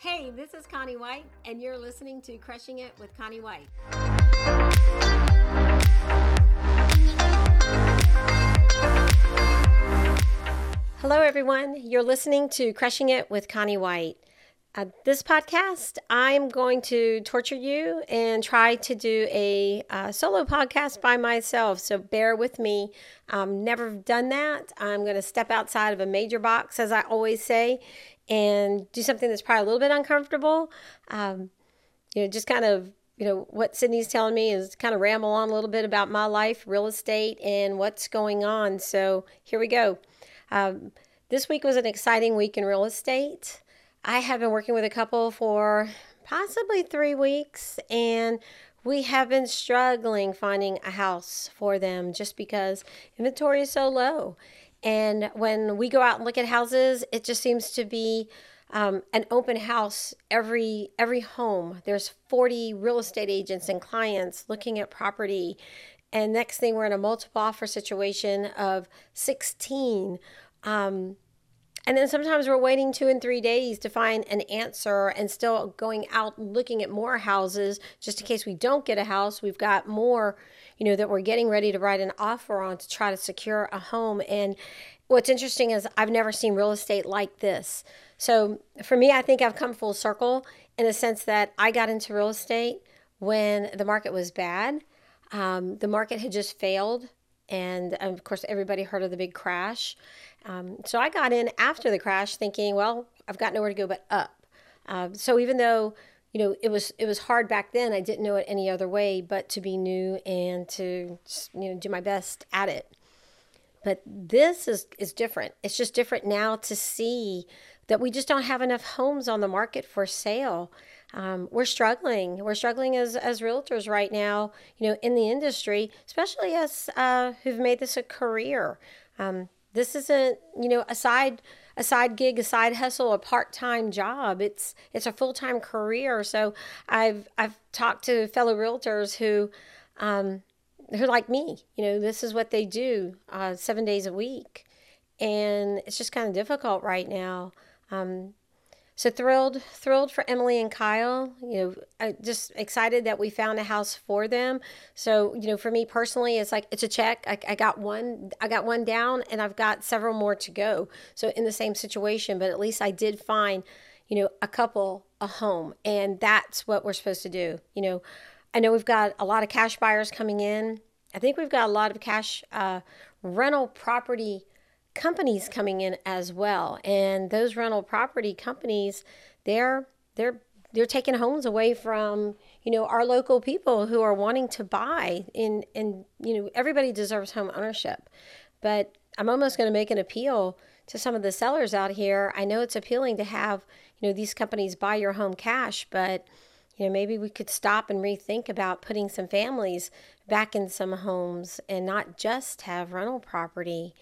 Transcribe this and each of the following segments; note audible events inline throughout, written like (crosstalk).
Hey, this is Connie White, and you're listening to Crushing It with Connie White. Hello, everyone. You're listening to Crushing It with Connie White. Uh, this podcast, I'm going to torture you and try to do a uh, solo podcast by myself. So bear with me. Um, never done that. I'm going to step outside of a major box, as I always say, and do something that's probably a little bit uncomfortable. Um, you know, just kind of, you know, what Sydney's telling me is kind of ramble on a little bit about my life, real estate, and what's going on. So here we go. Um, this week was an exciting week in real estate. I have been working with a couple for possibly three weeks, and we have been struggling finding a house for them just because inventory is so low. And when we go out and look at houses, it just seems to be um, an open house every every home. There's 40 real estate agents and clients looking at property, and next thing we're in a multiple offer situation of 16. Um, and then sometimes we're waiting two and three days to find an answer and still going out looking at more houses just in case we don't get a house. We've got more, you know, that we're getting ready to write an offer on to try to secure a home. And what's interesting is I've never seen real estate like this. So for me, I think I've come full circle in the sense that I got into real estate when the market was bad. Um, the market had just failed. And of course, everybody heard of the big crash. Um, so I got in after the crash, thinking, well, I've got nowhere to go but up. Uh, so even though you know it was it was hard back then, I didn't know it any other way but to be new and to you know do my best at it. But this is is different. It's just different now to see that we just don't have enough homes on the market for sale. Um, we're struggling. We're struggling as as realtors right now. You know, in the industry, especially us uh, who've made this a career. Um, this isn't, you know, a side a side gig, a side hustle, a part-time job. It's it's a full-time career. So I've I've talked to fellow realtors who um who like me. You know, this is what they do uh, seven days a week, and it's just kind of difficult right now. Um, so thrilled, thrilled for Emily and Kyle. You know, just excited that we found a house for them. So you know, for me personally, it's like it's a check. I, I got one, I got one down, and I've got several more to go. So in the same situation, but at least I did find, you know, a couple a home, and that's what we're supposed to do. You know, I know we've got a lot of cash buyers coming in. I think we've got a lot of cash uh, rental property companies coming in as well. And those rental property companies, they're they're they're taking homes away from you know our local people who are wanting to buy and and you know everybody deserves home ownership but i'm almost going to make an appeal to some of the sellers out here i know it's appealing to have you know these companies buy your home cash but you know maybe we could stop and rethink about putting some families back in some homes and not just have rental property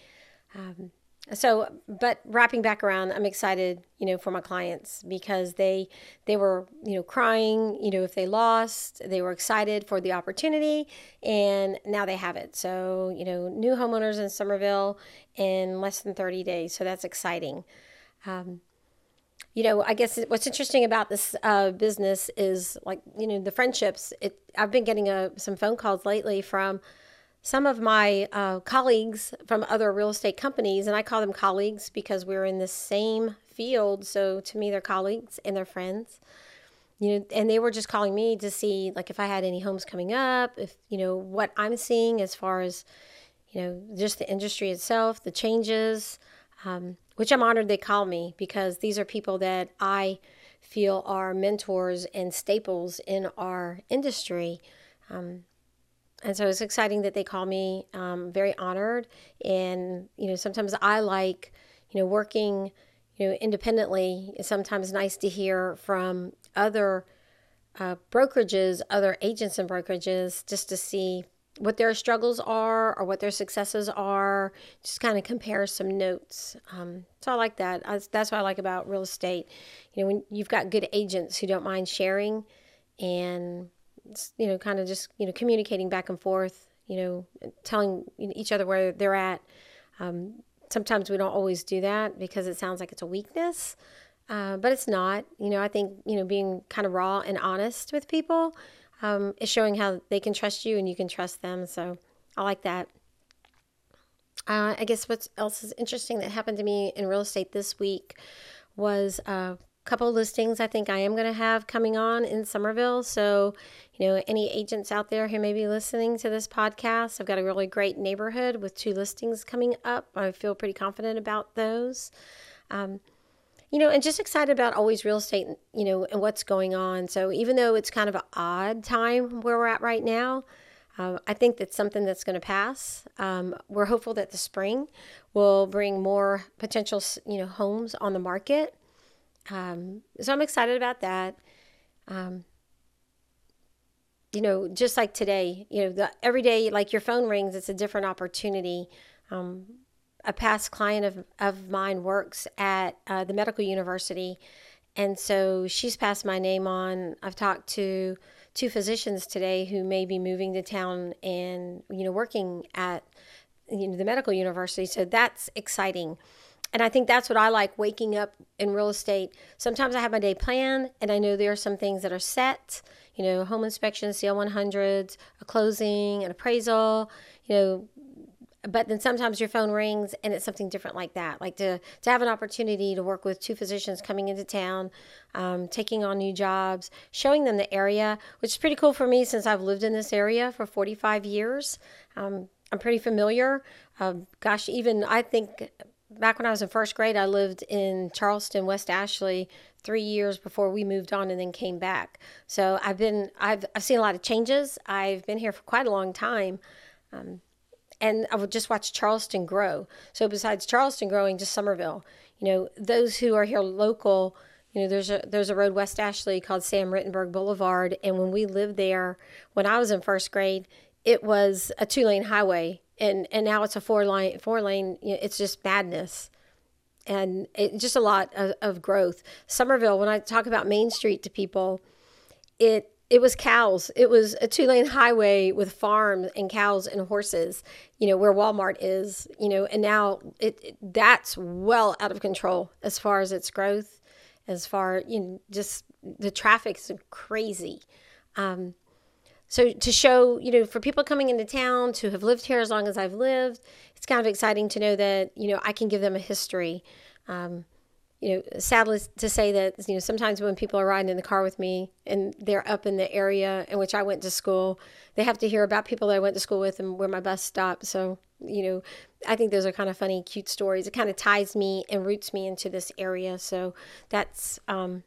um, so but wrapping back around i'm excited you know for my clients because they they were you know crying you know if they lost they were excited for the opportunity and now they have it. So you know new homeowners in summerville in less than 30 days. So that's exciting. Um, you know i guess what's interesting about this uh, business is like you know the friendships it i've been getting a, uh, some phone calls lately from some of my uh, colleagues from other real estate companies, and I call them colleagues because we're in the same field. So to me, they're colleagues and they're friends. You know, and they were just calling me to see like if I had any homes coming up, if you know what I'm seeing as far as you know just the industry itself, the changes. Um, which I'm honored they call me because these are people that I feel are mentors and staples in our industry. Um, and so it's exciting that they call me. Um, very honored, and you know sometimes I like you know working you know independently. It's sometimes nice to hear from other uh, brokerages, other agents and brokerages, just to see what their struggles are or what their successes are. Just kind of compare some notes. Um, so I like that. I, that's what I like about real estate. You know, when you've got good agents who don't mind sharing and you know, kind of just, you know, communicating back and forth, you know, telling each other where they're at. Um, sometimes we don't always do that because it sounds like it's a weakness, uh, but it's not. You know, I think, you know, being kind of raw and honest with people um, is showing how they can trust you and you can trust them. So I like that. Uh, I guess what else is interesting that happened to me in real estate this week was a couple listings I think I am going to have coming on in Summerville. So, you know, any agents out there who may be listening to this podcast, I've got a really great neighborhood with two listings coming up. I feel pretty confident about those. Um, you know, and just excited about always real estate, you know, and what's going on. So even though it's kind of an odd time where we're at right now, uh, I think that's something that's going to pass. Um, we're hopeful that the spring will bring more potential, you know, homes on the market. Um, so I'm excited about that. Um, you know, just like today, you know, the, every day, like your phone rings, it's a different opportunity. Um, a past client of, of mine works at uh, the medical university. And so she's passed my name on. I've talked to two physicians today who may be moving to town and, you know, working at you know, the medical university. So that's exciting. And I think that's what I like waking up in real estate. Sometimes I have my day planned and I know there are some things that are set, you know, home inspections, CL 100s, a closing, an appraisal, you know, but then sometimes your phone rings and it's something different like that. Like to, to have an opportunity to work with two physicians coming into town um, taking on new jobs showing them the area which is pretty cool for me since i've lived in this area for 45 years. Um, i'm pretty familiar. Uh, gosh even i think back when i was in first grade i lived in charleston west ashley three years before we moved on and then came back so i've been i've, I've seen a lot of changes i've been here for quite a long time um, and I would just watch Charleston grow. So besides Charleston growing, just Summerville. You know, those who are here local, you know, there's a there's a road West Ashley called Sam Rittenberg Boulevard, and when we lived there, when I was in first grade, it was a two lane highway, and and now it's a four lane four lane. You know, it's just madness. And it, just a lot of, of growth. Summerville, when I talk about Main Street to people, it it was cows. It was a two lane highway with farms and cows and horses, you know, where Walmart is, you know, and now it, it, that's well out of control as far as its growth, as far, you know, just the traffic's crazy. Um, so to show, you know, for people coming into town to have lived here as long as I've lived, it's kind of exciting to know that, you know, I can give them a history. Um, you know, sadly to say that, you know, sometimes when people are riding in the car with me and they're up in the area in which I went to school, they have to hear about people that I went to school with and where my bus stopped. So, you know, I think those are kind of funny, cute stories. It kind of ties me and roots me into this area. So that's, um,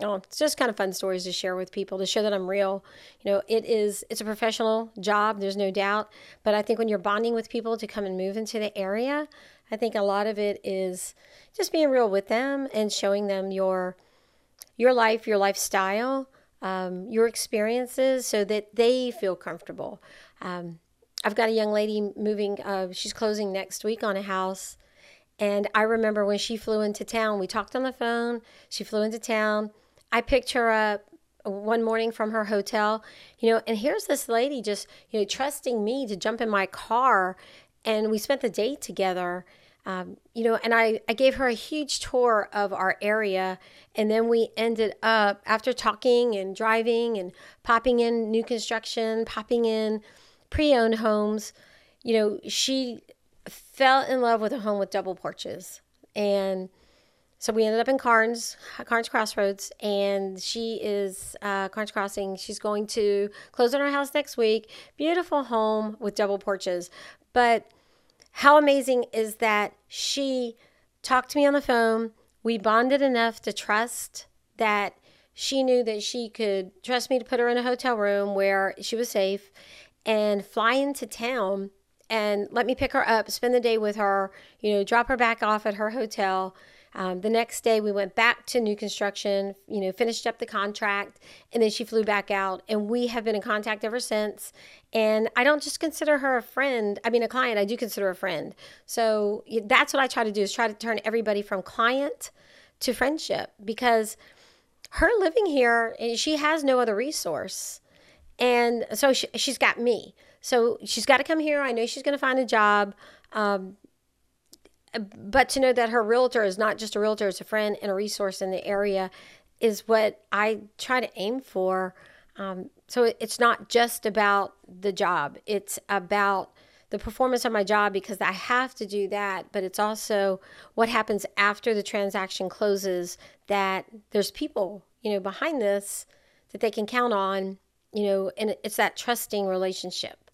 oh, it's just kind of fun stories to share with people to show that I'm real. You know, it is, it's a professional job, there's no doubt. But I think when you're bonding with people to come and move into the area, I think a lot of it is just being real with them and showing them your your life, your lifestyle, um, your experiences, so that they feel comfortable. Um, I've got a young lady moving. Uh, she's closing next week on a house, and I remember when she flew into town. We talked on the phone. She flew into town. I picked her up one morning from her hotel, you know, and here's this lady just, you know, trusting me to jump in my car. And we spent the day together um, you know, and I, I gave her a huge tour of our area. And then we ended up, after talking and driving and popping in new construction, popping in pre owned homes, you know, she fell in love with a home with double porches. And so we ended up in Carnes, Carnes Crossroads, and she is uh, Carnes Crossing. She's going to close on her house next week. Beautiful home with double porches, but how amazing is that she talked to me on the phone. We bonded enough to trust that she knew that she could trust me to put her in a hotel room where she was safe and fly into town and let me pick her up, spend the day with her, you know, drop her back off at her hotel um, the next day, we went back to new construction, you know, finished up the contract, and then she flew back out. And we have been in contact ever since. And I don't just consider her a friend, I mean, a client, I do consider a friend. So that's what I try to do is try to turn everybody from client to friendship because her living here, eh, she has no other resource. And so she, has got me. So she's got to come here. I know she's going to find a job. Um, but to know that her realtor is not just a realtor, it's a friend and a resource in the area is what I try to aim for. Um, so it's not just about the job, it's about the performance of my job because I have to do that, but it's also what happens after the transaction closes that there's people, you know, behind this that they can count on, you know, and it's that trusting relationship.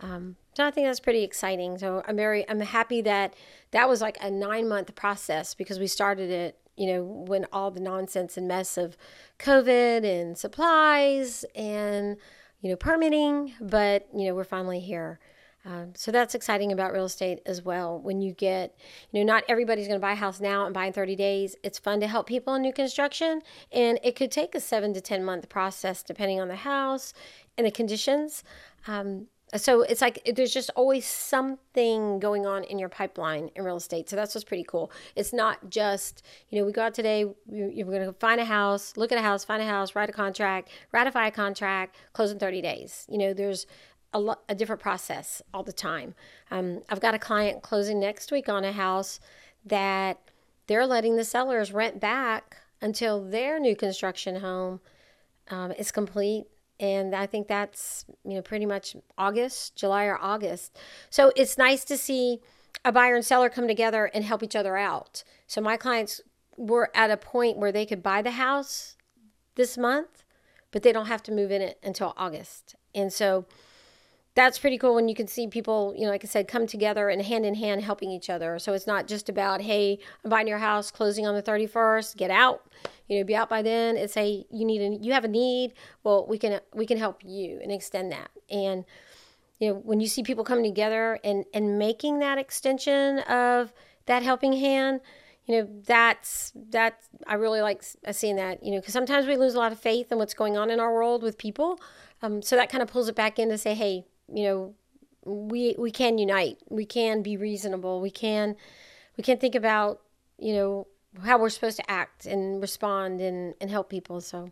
Um, so I think that's pretty exciting. So I'm very, I'm happy that that was like a nine month process because we started it, you know, when all the nonsense and mess of COVID and supplies and, you know, permitting, but, you know, we're finally here. Um, so that's exciting about real estate as well. When you get, you know, not everybody's going to buy a house now and buy in 30 days. It's fun to help people in new construction, and it could take a seven to 10 month process depending on the house and the conditions. Um, so it's like there's just always something going on in your pipeline in real estate. So that's what's pretty cool. It's not just, you know, we go out today, you're going to find a house, look at a house, find a house, write a contract, ratify a contract, close in 30 days. You know, there's a, lo- a different process all the time. Um, I've got a client closing next week on a house that they're letting the sellers rent back until their new construction home um, is complete. And I think that's you know pretty much August, July or August. So it's nice to see a buyer and seller come together and help each other out. So my clients were at a point where they could buy the house this month, but they don't have to move in it until August. And so that's pretty cool when you can see people, you know, like I said, come together and hand in hand helping each other. So it's not just about, hey, I'm buying your house, closing on the 31st, get out, you know, be out by then. It's hey, you need a, you have a need. Well, we can we can help you and extend that. And you know, when you see people coming together and and making that extension of that helping hand, you know, that's that's I really like seeing that. You know, because sometimes we lose a lot of faith in what's going on in our world with people. Um, so that kind of pulls it back in to say, hey, you know, we we can unite. We can be reasonable. We can we can think about, you know, how we're supposed to act and respond and, and help people. So,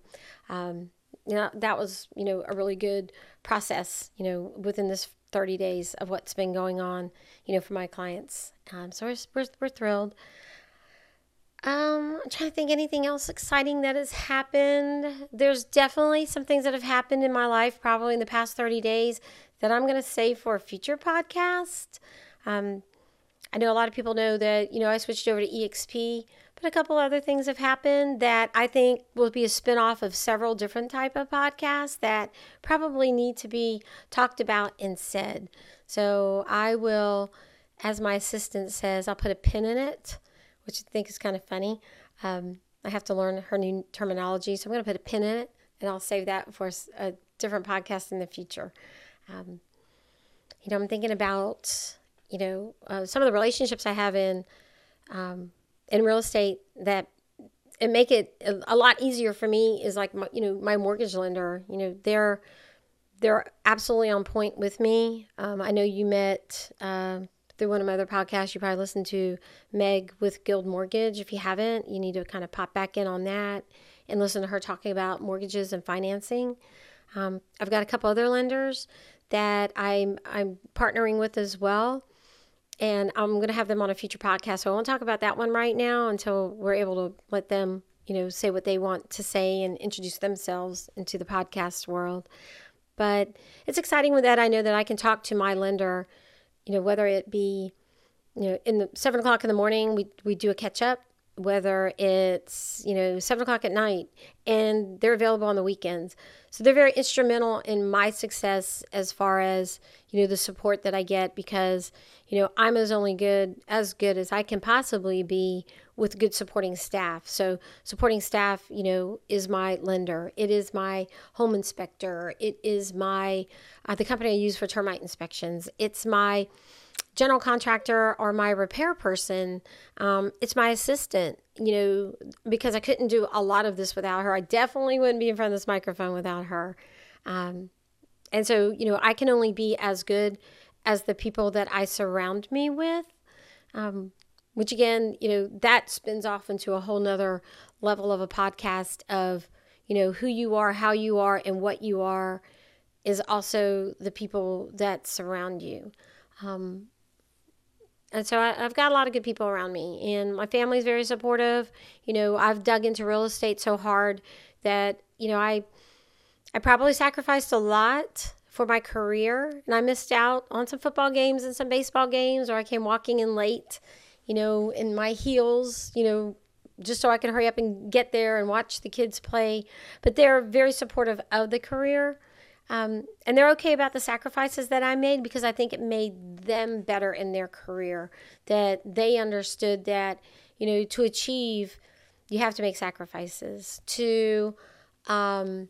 um, you know, that was, you know, a really good process, you know, within this 30 days of what's been going on, you know, for my clients. Um, so we're, we're, we're thrilled. Um, I'm trying to think anything else exciting that has happened. There's definitely some things that have happened in my life, probably in the past 30 days, that I'm going to save for a future podcast. Um, I know a lot of people know that, you know, I switched over to EXP, but a couple other things have happened that I think will be a spinoff of several different type of podcasts that probably need to be talked about and said. So I will, as my assistant says, I'll put a pin in it, which I think is kind of funny. Um, I have to learn her new terminology, so I'm going to put a pin in it, and I'll save that for a different podcast in the future. Um, you know, I'm thinking about, you know, uh, some of the relationships I have in um, in real estate that it make it a, lot easier for me is like my, you know my mortgage lender. You know, they're they're absolutely on point with me. Um, I know you met uh, through one of my other podcasts. You probably listened to Meg with Guild Mortgage. If you haven't, you need to kind of pop back in on that and listen to her talking about mortgages and financing. Um, I've got a couple other lenders that I'm I'm partnering with as well. And I'm going to have them on a future podcast. So I won't talk about that one right now until we're able to let them, you know, say what they want to say and introduce themselves into the podcast world. But it's exciting with that. I know that I can talk to my lender, you know, whether it be, you know, in the seven o'clock in the morning, we, we do a catch up, whether it's, you know, seven o'clock at night, and they're available on the weekends. So they're very instrumental in my success as far as, you know, the support that I get because, you know, I'm as only good as good as I can possibly be with good supporting staff. So supporting staff, you know, is my lender. It is my home inspector. It is my uh, the company I use for termite inspections. It's my general contractor or my repair person. Um, it's my assistant, you know, because I couldn't do a lot of this without her. I definitely wouldn't be in front of this microphone without her. Um, and so, you know, I can only be as good as the people that I surround me with. Um, which again, you know, that spins off into a whole nother level of a podcast of, you know, who you are, how you are, and what you are is also the people that surround you. Um, and so I, have got a lot of good people around me, and my family's very supportive. You know, I've dug into real estate so hard that you know I I probably sacrificed a lot for my career, and I missed out on some football games and some baseball games, or I came walking in late, you know, in my heels, you know, just so I could hurry up and get there and watch the kids play. But they're very supportive of the career. Um, and they're okay about the sacrifices that I made because I think it made them better in their career. That they understood that, you know, to achieve, you have to make sacrifices. To, um,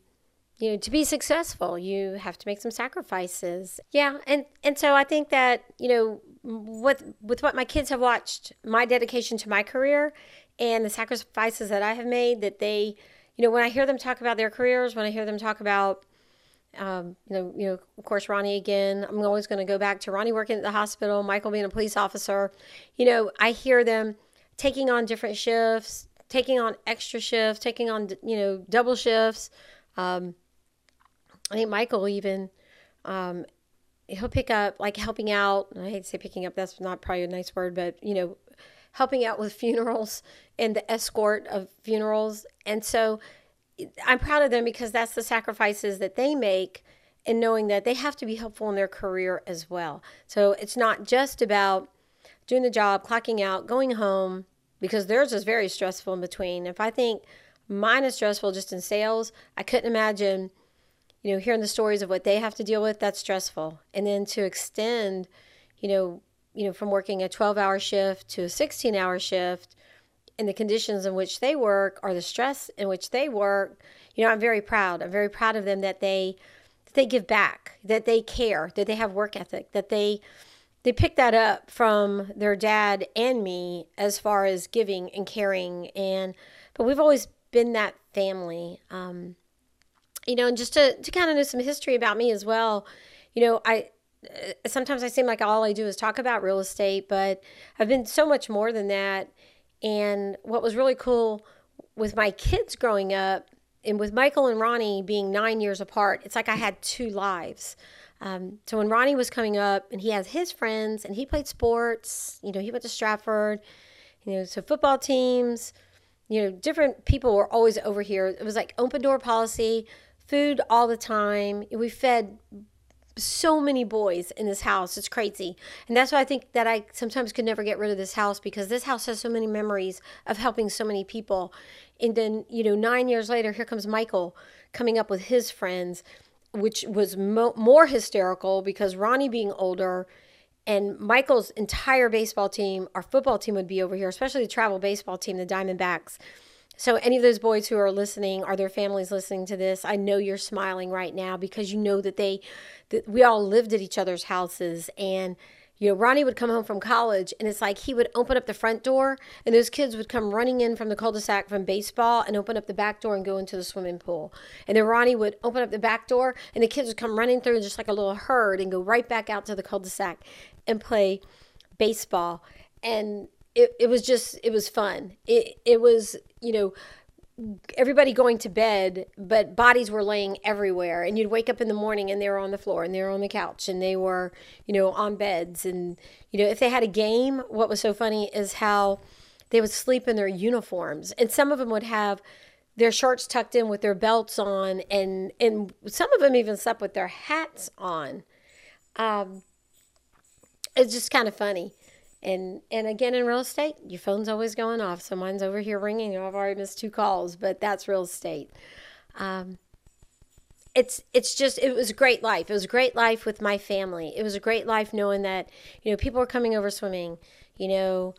you know, to be successful, you have to make some sacrifices. Yeah, and and so I think that you know, with with what my kids have watched, my dedication to my career, and the sacrifices that I have made, that they, you know, when I hear them talk about their careers, when I hear them talk about um, you know, you know, of course, Ronnie again. I'm always going to go back to Ronnie working at the hospital, Michael being a police officer. You know, I hear them taking on different shifts, taking on extra shifts, taking on you know double shifts. Um, I think Michael even um, he'll pick up like helping out. I hate to say picking up. That's not probably a nice word, but you know, helping out with (laughs) funerals and the escort of funerals. And so I'm proud of them because that's the sacrifices that they make and knowing that they have to be helpful in their career as well. So it's not just about doing the job, clocking out, going home, because theirs is very stressful in between. If I think mine is stressful just in sales, I couldn't imagine, you know, hearing the stories of what they have to deal with. That's stressful. And then to extend, you know, you know, from working a 12 hour shift to a 16 hour shift in the conditions in which they work or the stress in which they work, you know, I'm very proud. I'm very proud of them that they that they give back, that they care, that they have work ethic, that they they pick that up from their dad and me as far as giving and caring and but we've always been that family. Um, you know, and just to, to kind of know some history about me as well, you know, I sometimes I seem like all I do is talk about real estate, but I've been so much more than that. And what was really cool with my kids growing up, and with Michael and Ronnie being nine years apart, it's like I had two lives. Um, so when Ronnie was coming up, and he has his friends, and he played sports, you know, he went to Stratford, you know, so football teams, you know, different people were always over here. It was like open door policy, food all the time. We fed so many boys in this house. It's crazy. And that's why I think that I sometimes could never get rid of this house because this house has so many memories of helping so many people. And then, you know, nine years later, here comes Michael coming up with his friends, which was mo- more hysterical because Ronnie being older and Michael's entire baseball team, our football team would be over here, especially the travel baseball team, the Diamondbacks so, any of those boys who are listening, are their families listening to this? I know you're smiling right now because you know that they, that we all lived at each other's houses. And, you know, Ronnie would come home from college and it's like he would open up the front door and those kids would come running in from the cul de sac from baseball and open up the back door and go into the swimming pool. And then Ronnie would open up the back door and the kids would come running through just like a little herd and go right back out to the cul de sac and play baseball. And it, it was just it was fun it, it was you know everybody going to bed, but bodies were laying everywhere. And you'd wake up in the morning and they were on the floor and they were on the couch and they were, you know, on beds. And, you know, if they had a game, what was so funny is how they would sleep in their uniforms. And some of them would have their shorts tucked in with their belts on. And, and some of them even slept with their hats on. Um, it's just kind of funny. And and again in real estate, your phone's always going off. So mine's over here ringing. I've already missed two calls, but that's real estate. Um, it's it's just it was a great life. It was a great life with my family. It was a great life knowing that you know people were coming over swimming. You know,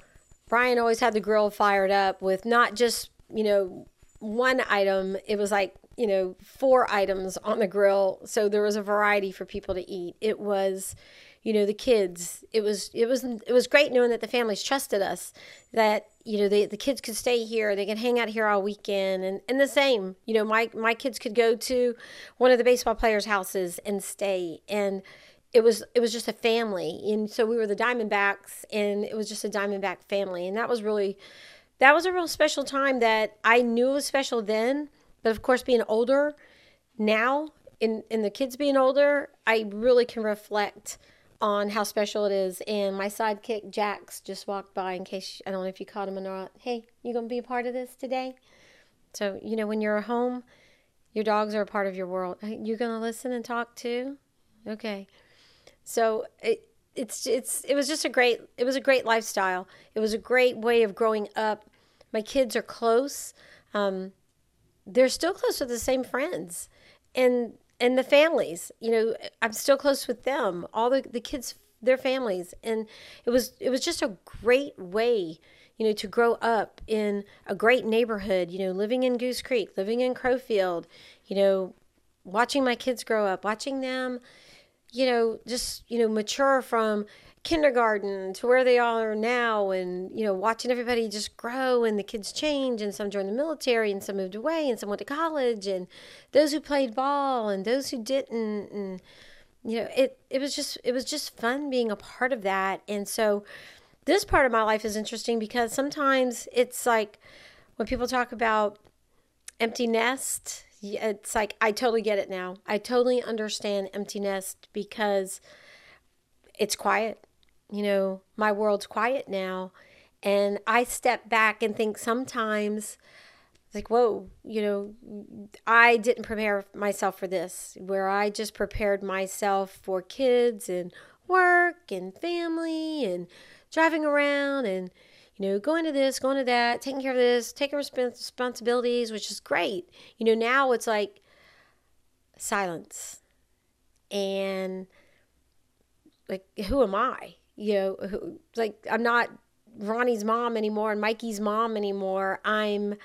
Brian always had the grill fired up with not just you know one item. It was like you know four items on the grill, so there was a variety for people to eat. It was you know the kids it was it was it was great knowing that the families trusted us that you know the, the kids could stay here they could hang out here all weekend and, and the same you know my my kids could go to one of the baseball players houses and stay and it was it was just a family and so we were the diamondbacks and it was just a diamondback family and that was really that was a real special time that i knew was special then but of course being older now in in the kids being older i really can reflect on how special it is. And my sidekick Jax just walked by in case I don't know if you caught him or not. Hey, you gonna be a part of this today? So you know when you're home, your dogs are a part of your world. You're gonna listen and talk too. Okay, so it it's it's it was just a great it was a great lifestyle. It was a great way of growing up. My kids are close. Um, they're still close with the same friends, and and the families you know i'm still close with them all the, the kids their families and it was it was just a great way you know to grow up in a great neighborhood you know living in goose creek living in crowfield you know watching my kids grow up watching them you know just you know mature from kindergarten to where they are now and you know watching everybody just grow and the kids change and some joined the military and some moved away and some went to college and those who played ball and those who didn't and you know it it was just it was just fun being a part of that. And so this part of my life is interesting because sometimes it's like when people talk about empty nest it's like I totally get it now. I totally understand empty nest because it's quiet you know, my world's quiet now. And I step back and think sometimes, like, whoa, you know, I didn't prepare myself for this, where I just prepared myself for kids and work and family and driving around and, you know, going to this, going to that, taking care of this, taking responsibilities, which is great. You know, now it's like silence. And, like, who am I? you know, who, like I'm not Ronnie's mom anymore and Mikey's mom anymore. I'm,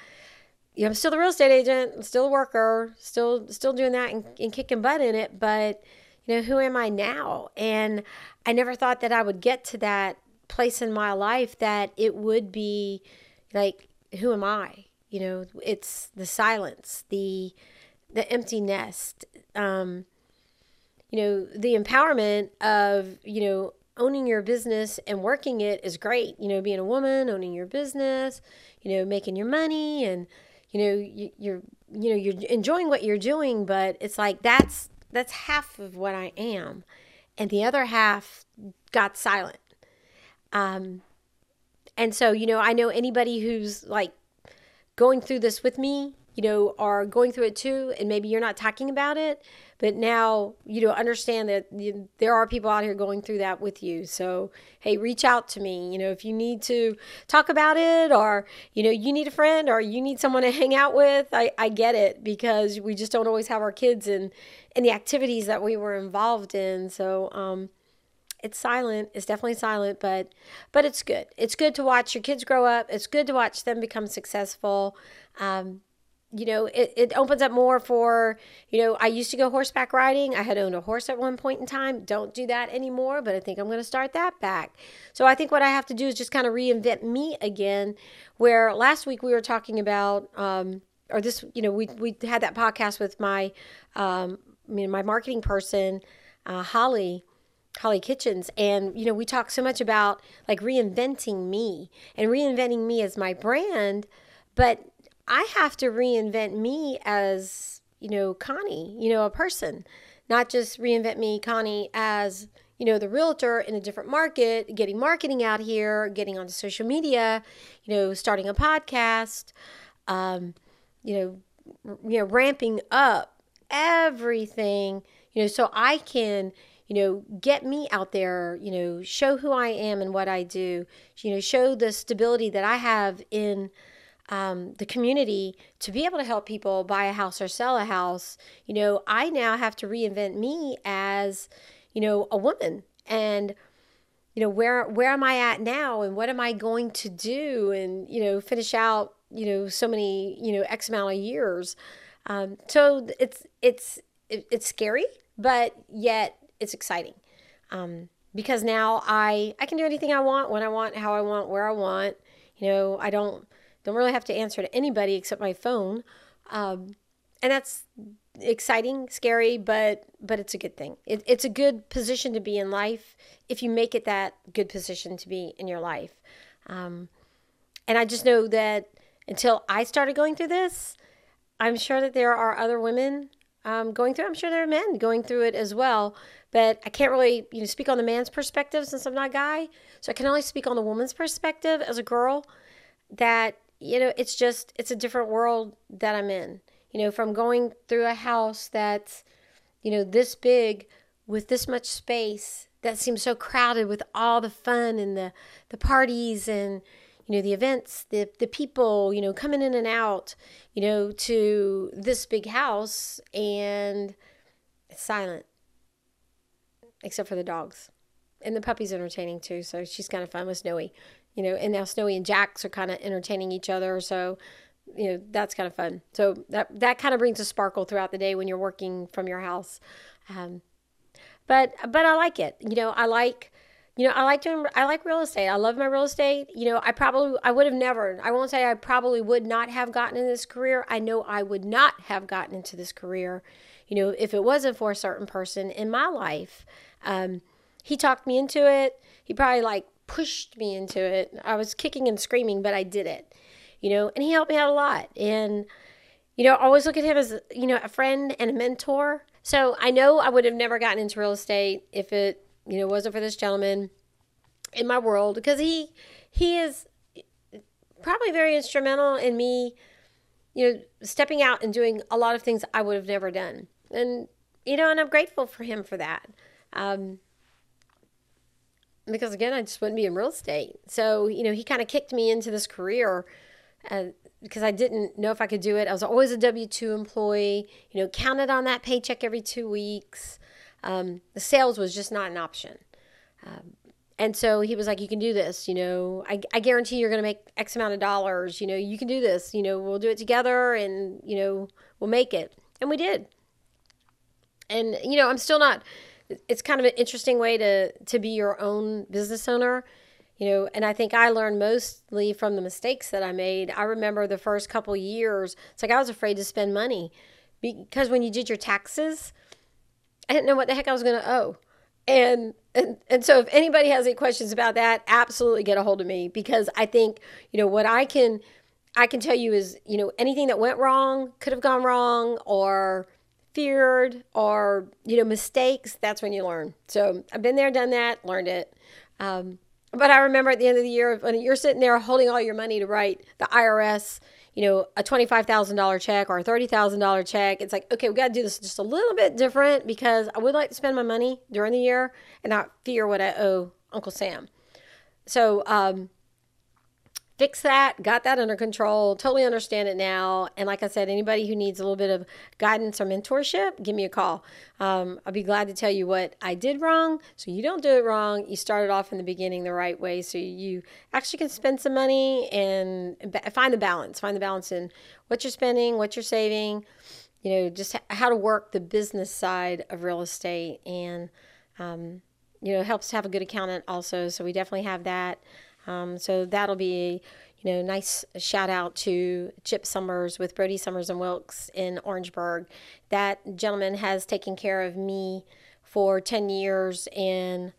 you know, I'm still the real estate agent, still a worker, still still doing that and, and kicking butt in it. But you know, who am I now? And I never thought that I would get to that place in my life that it would be like, who am I? You know, it's the silence, the the empty nest. Um, you know, the empowerment of, you know, owning your business and working it is great. You know, being a woman, owning your business, you know, making your money and you know, you, you're you know, you're enjoying what you're doing, but it's like that's that's half of what I am. And the other half got silent. Um and so, you know, I know anybody who's like going through this with me, you know, are going through it too, and maybe you're not talking about it, but now you know understand that you, there are people out here going through that with you. So hey reach out to me you know if you need to talk about it or you know you need a friend or you need someone to hang out with i, I get it because we just don't always have our kids in in the activities that we were involved in. So um it's silent it's definitely silent but but it's good it's good to watch your kids grow up it's good to watch them become successful um, you know, it, it opens up more for, you know, I used to go horseback riding. I had owned a horse at one point in time. Don't do that anymore, but I think I'm going to start that back. So I think what I have to do is just kind of reinvent me again. Where last week we were talking about, um, or this, you know, we, we had that podcast with my, um, I mean, my marketing person, uh, Holly. Holly Kitchens. And, you know, we talk so much about like reinventing me and reinventing me as my brand. But I have to reinvent me as, you know, Connie, you know, a person, not just reinvent me, Connie, as, you know, the realtor in a different market, getting marketing out here, getting onto social media, you know, starting a podcast, um, you know, you know, ramping up everything, you know, so I can, you know, get me out there, you know, show who I am and what I do, you know, show the stability that I have in um, the community to be able to help people buy a house or sell a house, you know, I now have to reinvent me as, you know, a woman and you know where where am I at now and what am I going to do and you know finish out you know so many you know X amount of years. Um, so it's it's it's scary, but yet it's exciting um, because now I I can do anything I want when I want, how I want, where I want. You know, I don't don't really have to answer to anybody except my phone. Um, and that's exciting, scary, but but it's a good thing. It, it's a good position to be in life if you make it that good position to be in your life. Um, and I just know that until I started going through this, I'm sure that there are other women um, going through. I'm sure there are men going through it as well, but I can't really you know speak on the man's perspective since I'm not a guy. So I can only speak on the woman's perspective as a girl. That you know, it's just it's a different world that I'm in. You know, from going through a house that's you know this big with this much space that seems so crowded with all the fun and the the parties and you know the events the the people you know coming in and out you know to this big house and it's silent except for the dogs and the puppy's entertaining too so she's kind of fun with snowy you know and now snowy and jax are kind of entertaining each other so you know that's kind of fun so that that kind of brings a sparkle throughout the day when you're working from your house um, but but i like it you know i like you know, I like doing, I like real estate. I love my real estate. You know, I probably, I would have never, I won't say I probably would not have gotten in this career. I know I would not have gotten into this career, you know, if it wasn't for a certain person in my life. Um, he talked me into it. He probably like pushed me into it. I was kicking and screaming, but I did it, you know, and he helped me out a lot. And, you know, I always look at him as, you know, a friend and a mentor. So I know I would have never gotten into real estate if it you know, wasn't for this gentleman in my world because he he is probably very instrumental in me, you know, stepping out and doing a lot of things I would have never done. And you know, and I'm grateful for him for that. Um, because again, I just wouldn't be in real estate. So, you know, he kind of kicked me into this career uh, because I didn't know if I could do it. I was always a W 2 employee, you know, counted on that paycheck every two weeks. Um, the sales was just not an option. Um, and so he was like, You can do this. You know, I, I guarantee you're going to make X amount of dollars. You know, you can do this. You know, we'll do it together and, you know, we'll make it. And we did. And, you know, I'm still not, it's kind of an interesting way to, to be your own business owner you know and i think i learned mostly from the mistakes that i made i remember the first couple years it's like i was afraid to spend money because when you did your taxes I didn't know what the heck I was going to owe. And, and and so if anybody has any questions about that, absolutely get a hold of me because I think, you know, what I can I can tell you is, you know, anything that went wrong, could have gone wrong or feared or, you know, mistakes, that's when you learn. So I've been there, done that, learned it. Um, but I remember at the end of the year when you're sitting there holding all your money to write the IRS, you know, a $25,000 check or a $30,000 check. It's like, okay, we got to do this just a little bit different because I would like to spend my money during the year and not fear what I owe Uncle Sam. So, um, fix that, got that under control, totally understand it now. And like I said, anybody who needs a little bit of guidance or mentorship, give me a call. Um, I'll be glad to tell you what I did wrong so you don't do it wrong. You started off in the beginning the right way so you actually can spend some money and find the balance, find the balance in what you're spending, what you're saving, you know, just how to work the business side of real estate. And, um, you know, it helps to have a good accountant also. So we definitely have that. Um, so that'll be you know nice shout out to Chip Summers with Brody Summers and Wilkes in Orangeburg. That gentleman has taken care of me for ten years, and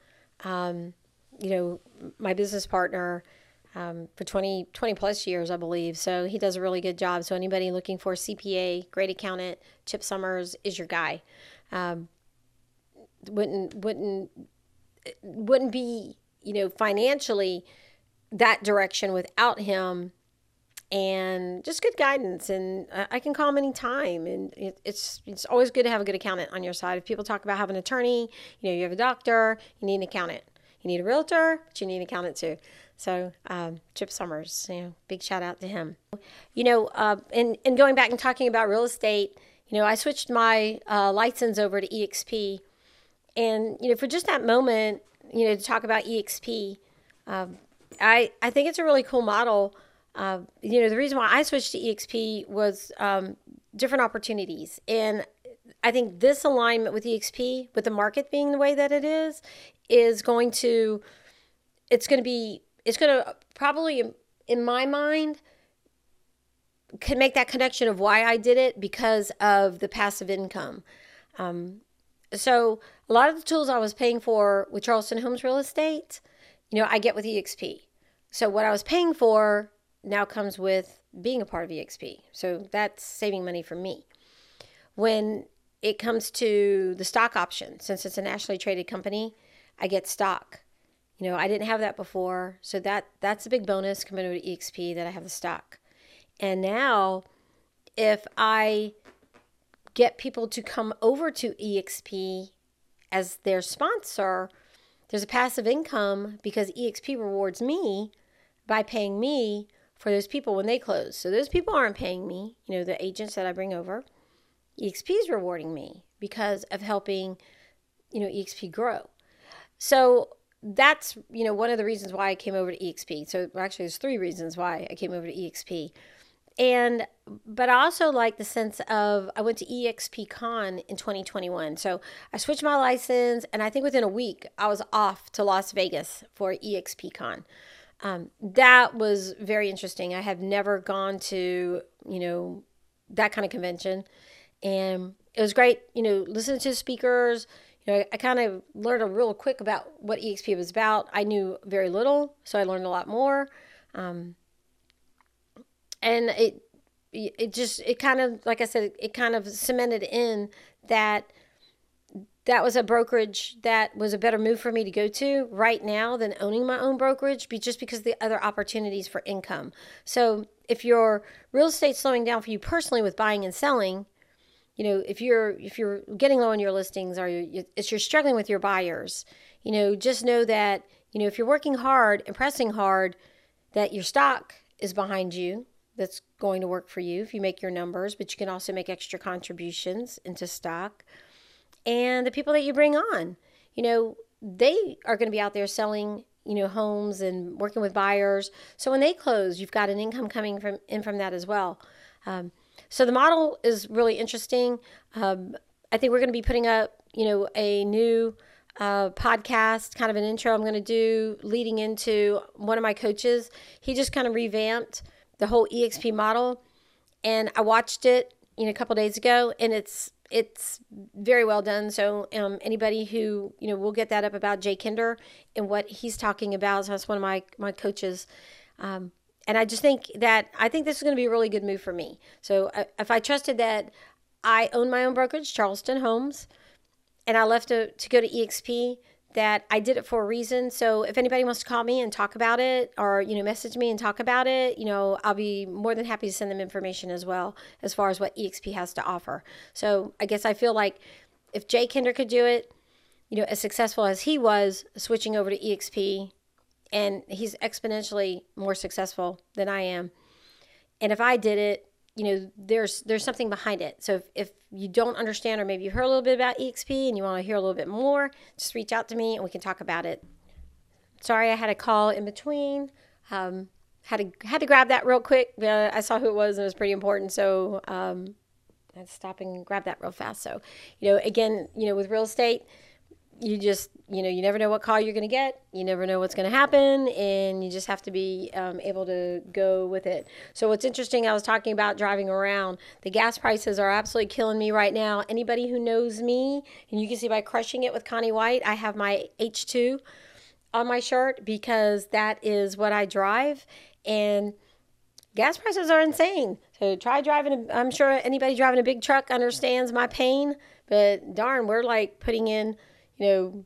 um, you know my business partner. Um, for 20, 20 plus years, I believe. So he does a really good job. So anybody looking for a CPA, great accountant, Chip Summers is your guy. Um, wouldn't wouldn't wouldn't be you know financially that direction without him. And just good guidance and i can call him anytime. And it, it's it's always good to have a good accountant on your side. If people talk about having an attorney you know you have a doctor you need an accountant. You need a realtor but you need an accountant too. So um, chip summers you know big shout out to him. You know uh, and, and going back and talking about real estate you know i switched my uh, license over to exp and you know for just that moment you know to talk about exp um, I, I think it's a really cool model. Uh, you know, the reason why I switched to EXP was um, different opportunities. And I think this alignment with EXP, with the market being the way that it is, is going to, it's going to be, it's going to probably, in my mind, can make that connection of why I did it because of the passive income. Um, so a lot of the tools I was paying for with Charleston Homes Real Estate, you know, I get with EXP. So what I was paying for now comes with being a part of EXP. So that's saving money for me. When it comes to the stock option, since it's a nationally traded company, I get stock. You know, I didn't have that before, so that that's a big bonus coming over to EXP that I have the stock. And now, if I get people to come over to EXP as their sponsor, there's a passive income because EXP rewards me by paying me for those people when they close. So those people aren't paying me, you know, the agents that I bring over. EXP is rewarding me because of helping, you know, EXP grow. So that's, you know, one of the reasons why I came over to EXP. So actually there's three reasons why I came over to EXP. And but I also like the sense of I went to EXP Con in 2021. So I switched my license and I think within a week I was off to Las Vegas for EXP Con. Um, that was very interesting. I have never gone to, you know, that kind of convention. And it was great, you know, listening to speakers. You know, I, kind of learned a real quick about what EXP was about. I knew very little, so I learned a lot more. Um, and it it just it kind of like I said, it kind of cemented in that that was a brokerage that was a better move for me to go to right now than owning my own brokerage be just because the other opportunities for income. So if your real estate's slowing down for you personally with buying and selling, you know, if you're if you're getting low on your listings or you, if you're struggling with your buyers, you know, just know that, you know, if you're working hard and pressing hard, that your stock is behind you that's going to work for you if you make your numbers, but you can also make extra contributions into stock and the people that you bring on. You know, they are going to be out there selling, you know, homes and working with buyers. So when they close, you've got an income coming from in from that as well. Um, so the model is really interesting. Um, I think we're going to be putting up, you know, a new uh, podcast, kind of an intro I'm going to do leading into one of my coaches. He just kind of revamped the whole EXP model, and I watched it, you know, a couple days ago, and it's it's very well done. So um, anybody who you know, we'll get that up about Jay Kinder and what he's talking about. So that's one of my my coaches. Um, and I just think that I think this is going to be a really good move for me. So uh, if I trusted that I own my own brokerage, Charleston Homes, and I left to, to go to EXP, that I did it for a reason. So if anybody wants to call me and talk about it or, you know, message me and talk about it, you know, I'll be more than happy to send them information as well as far as what EXP has to offer. So I guess I feel like if Jay Kinder could do it, you know, as successful as he was switching over to EXP, and he's exponentially more successful than I am. And if I did it, you know there's there's something behind it. So if, if you don't understand or maybe you heard a little bit about exp and you want to hear a little bit more just reach out to me and we can talk about it. Sorry i had a call in between. Um, had to had to grab that real quick uh, i saw who it was and it was pretty important. So um, i had to stop and grab that real fast. So you know again you know with real estate you just you know you never know what call you're going to get. You never know what's going to happen and you just have to be um, able to go with it. So what's interesting i was talking about driving around. The gas prices are absolutely killing me right now. Anybody who knows me and you can see by crushing it with connie white i have my h2 on my shirt because that is what i drive and gas prices are insane. So try driving i'm sure anybody driving a big truck understands my pain but darn we're like putting in you know,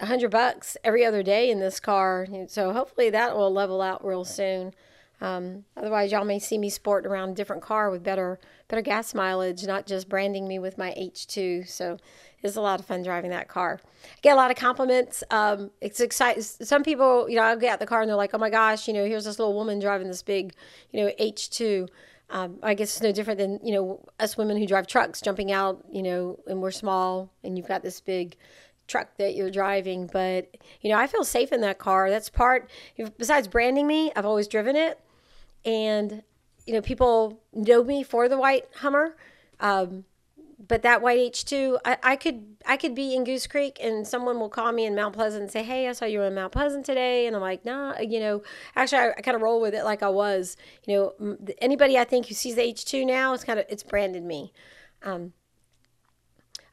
a hundred bucks every other day in this car. So hopefully that will level out real soon. Um, otherwise, y'all may see me sporting around a different car with better better gas mileage, not just branding me with my H2. So it's a lot of fun driving that car. I get a lot of compliments. Um, it's exciting. Some people, you know, I'll get out the car and they're like, "Oh my gosh, you know, here's this little woman driving this big, you know, H2." Um, I guess it's no different than you know us women who drive trucks jumping out, you know, and we're small, and you've got this big truck that you're driving. But, you know, I feel safe in that car. That's part, besides branding me, I've always driven it. And, you know, people know me for the white Hummer. Um, but that white H2, I, I could I could be in Goose Creek and someone will call me in Mount Pleasant and say, "Hey, I saw you in Mount Pleasant today," and I'm like, "Nah," you know. Actually, I, I kind of roll with it like I was. You know, anybody I think who sees the H2 now, it's kind of it's branded me. Um,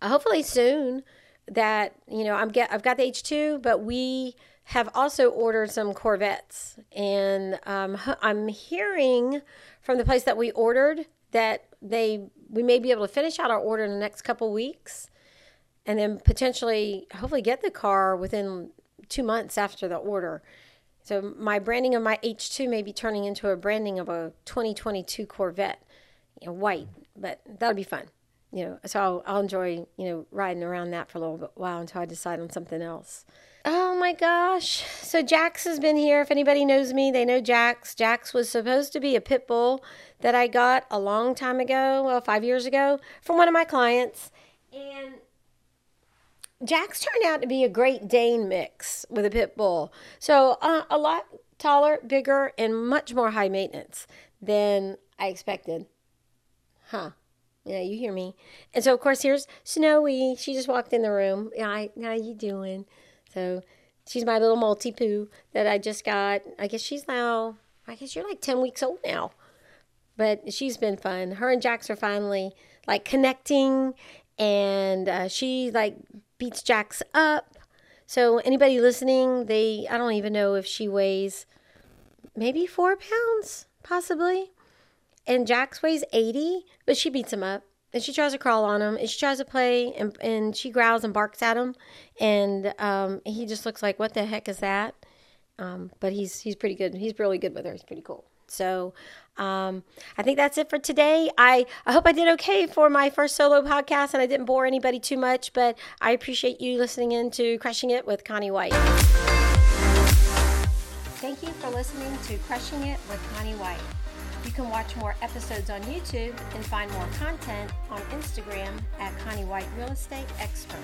uh, hopefully soon, that you know I'm get I've got the H2, but we have also ordered some Corvettes, and um, I'm hearing from the place that we ordered that they we may be able to finish out our order in the next couple weeks and then potentially hopefully get the car within two months after the order. So my branding of my H2 may be turning into a branding of a 2022 Corvette, you know, white, but that'll be fun. You know, so I'll, I'll enjoy, you know, riding around that for a little while until I decide on something else. Oh my gosh. So Jax has been here. If anybody knows me, they know Jax. Jax was supposed to be a pit bull that I got a long time ago, well, five years ago, from one of my clients. And Jax turned out to be a Great Dane mix with a pit bull. So uh, a lot taller, bigger, and much more high maintenance than I expected. Huh. Yeah, you hear me. And so, of course, here's Snowy. She just walked in the room. Hi, how you doing? So she's my little Maltipoo that I just got. I guess she's now, I guess you're like 10 weeks old now. But she's been fun. Her and Jax are finally like connecting and uh, she like beats Jax up. So anybody listening, they I don't even know if she weighs maybe four pounds, possibly. And Jax weighs 80, but she beats him up. And she tries to crawl on him, and she tries to play, and, and she growls and barks at him, and um, he just looks like, "What the heck is that?" Um, but he's he's pretty good. He's really good with her. He's pretty cool. So um, I think that's it for today. I, I hope I did okay for my first solo podcast and I didn't bore anybody too much, but I appreciate you listening in to Crushing It with Connie White. Thank you for listening to Crushing It with Connie White. You can watch more episodes on YouTube and find more content on Instagram at Connie White Real Estate Expert.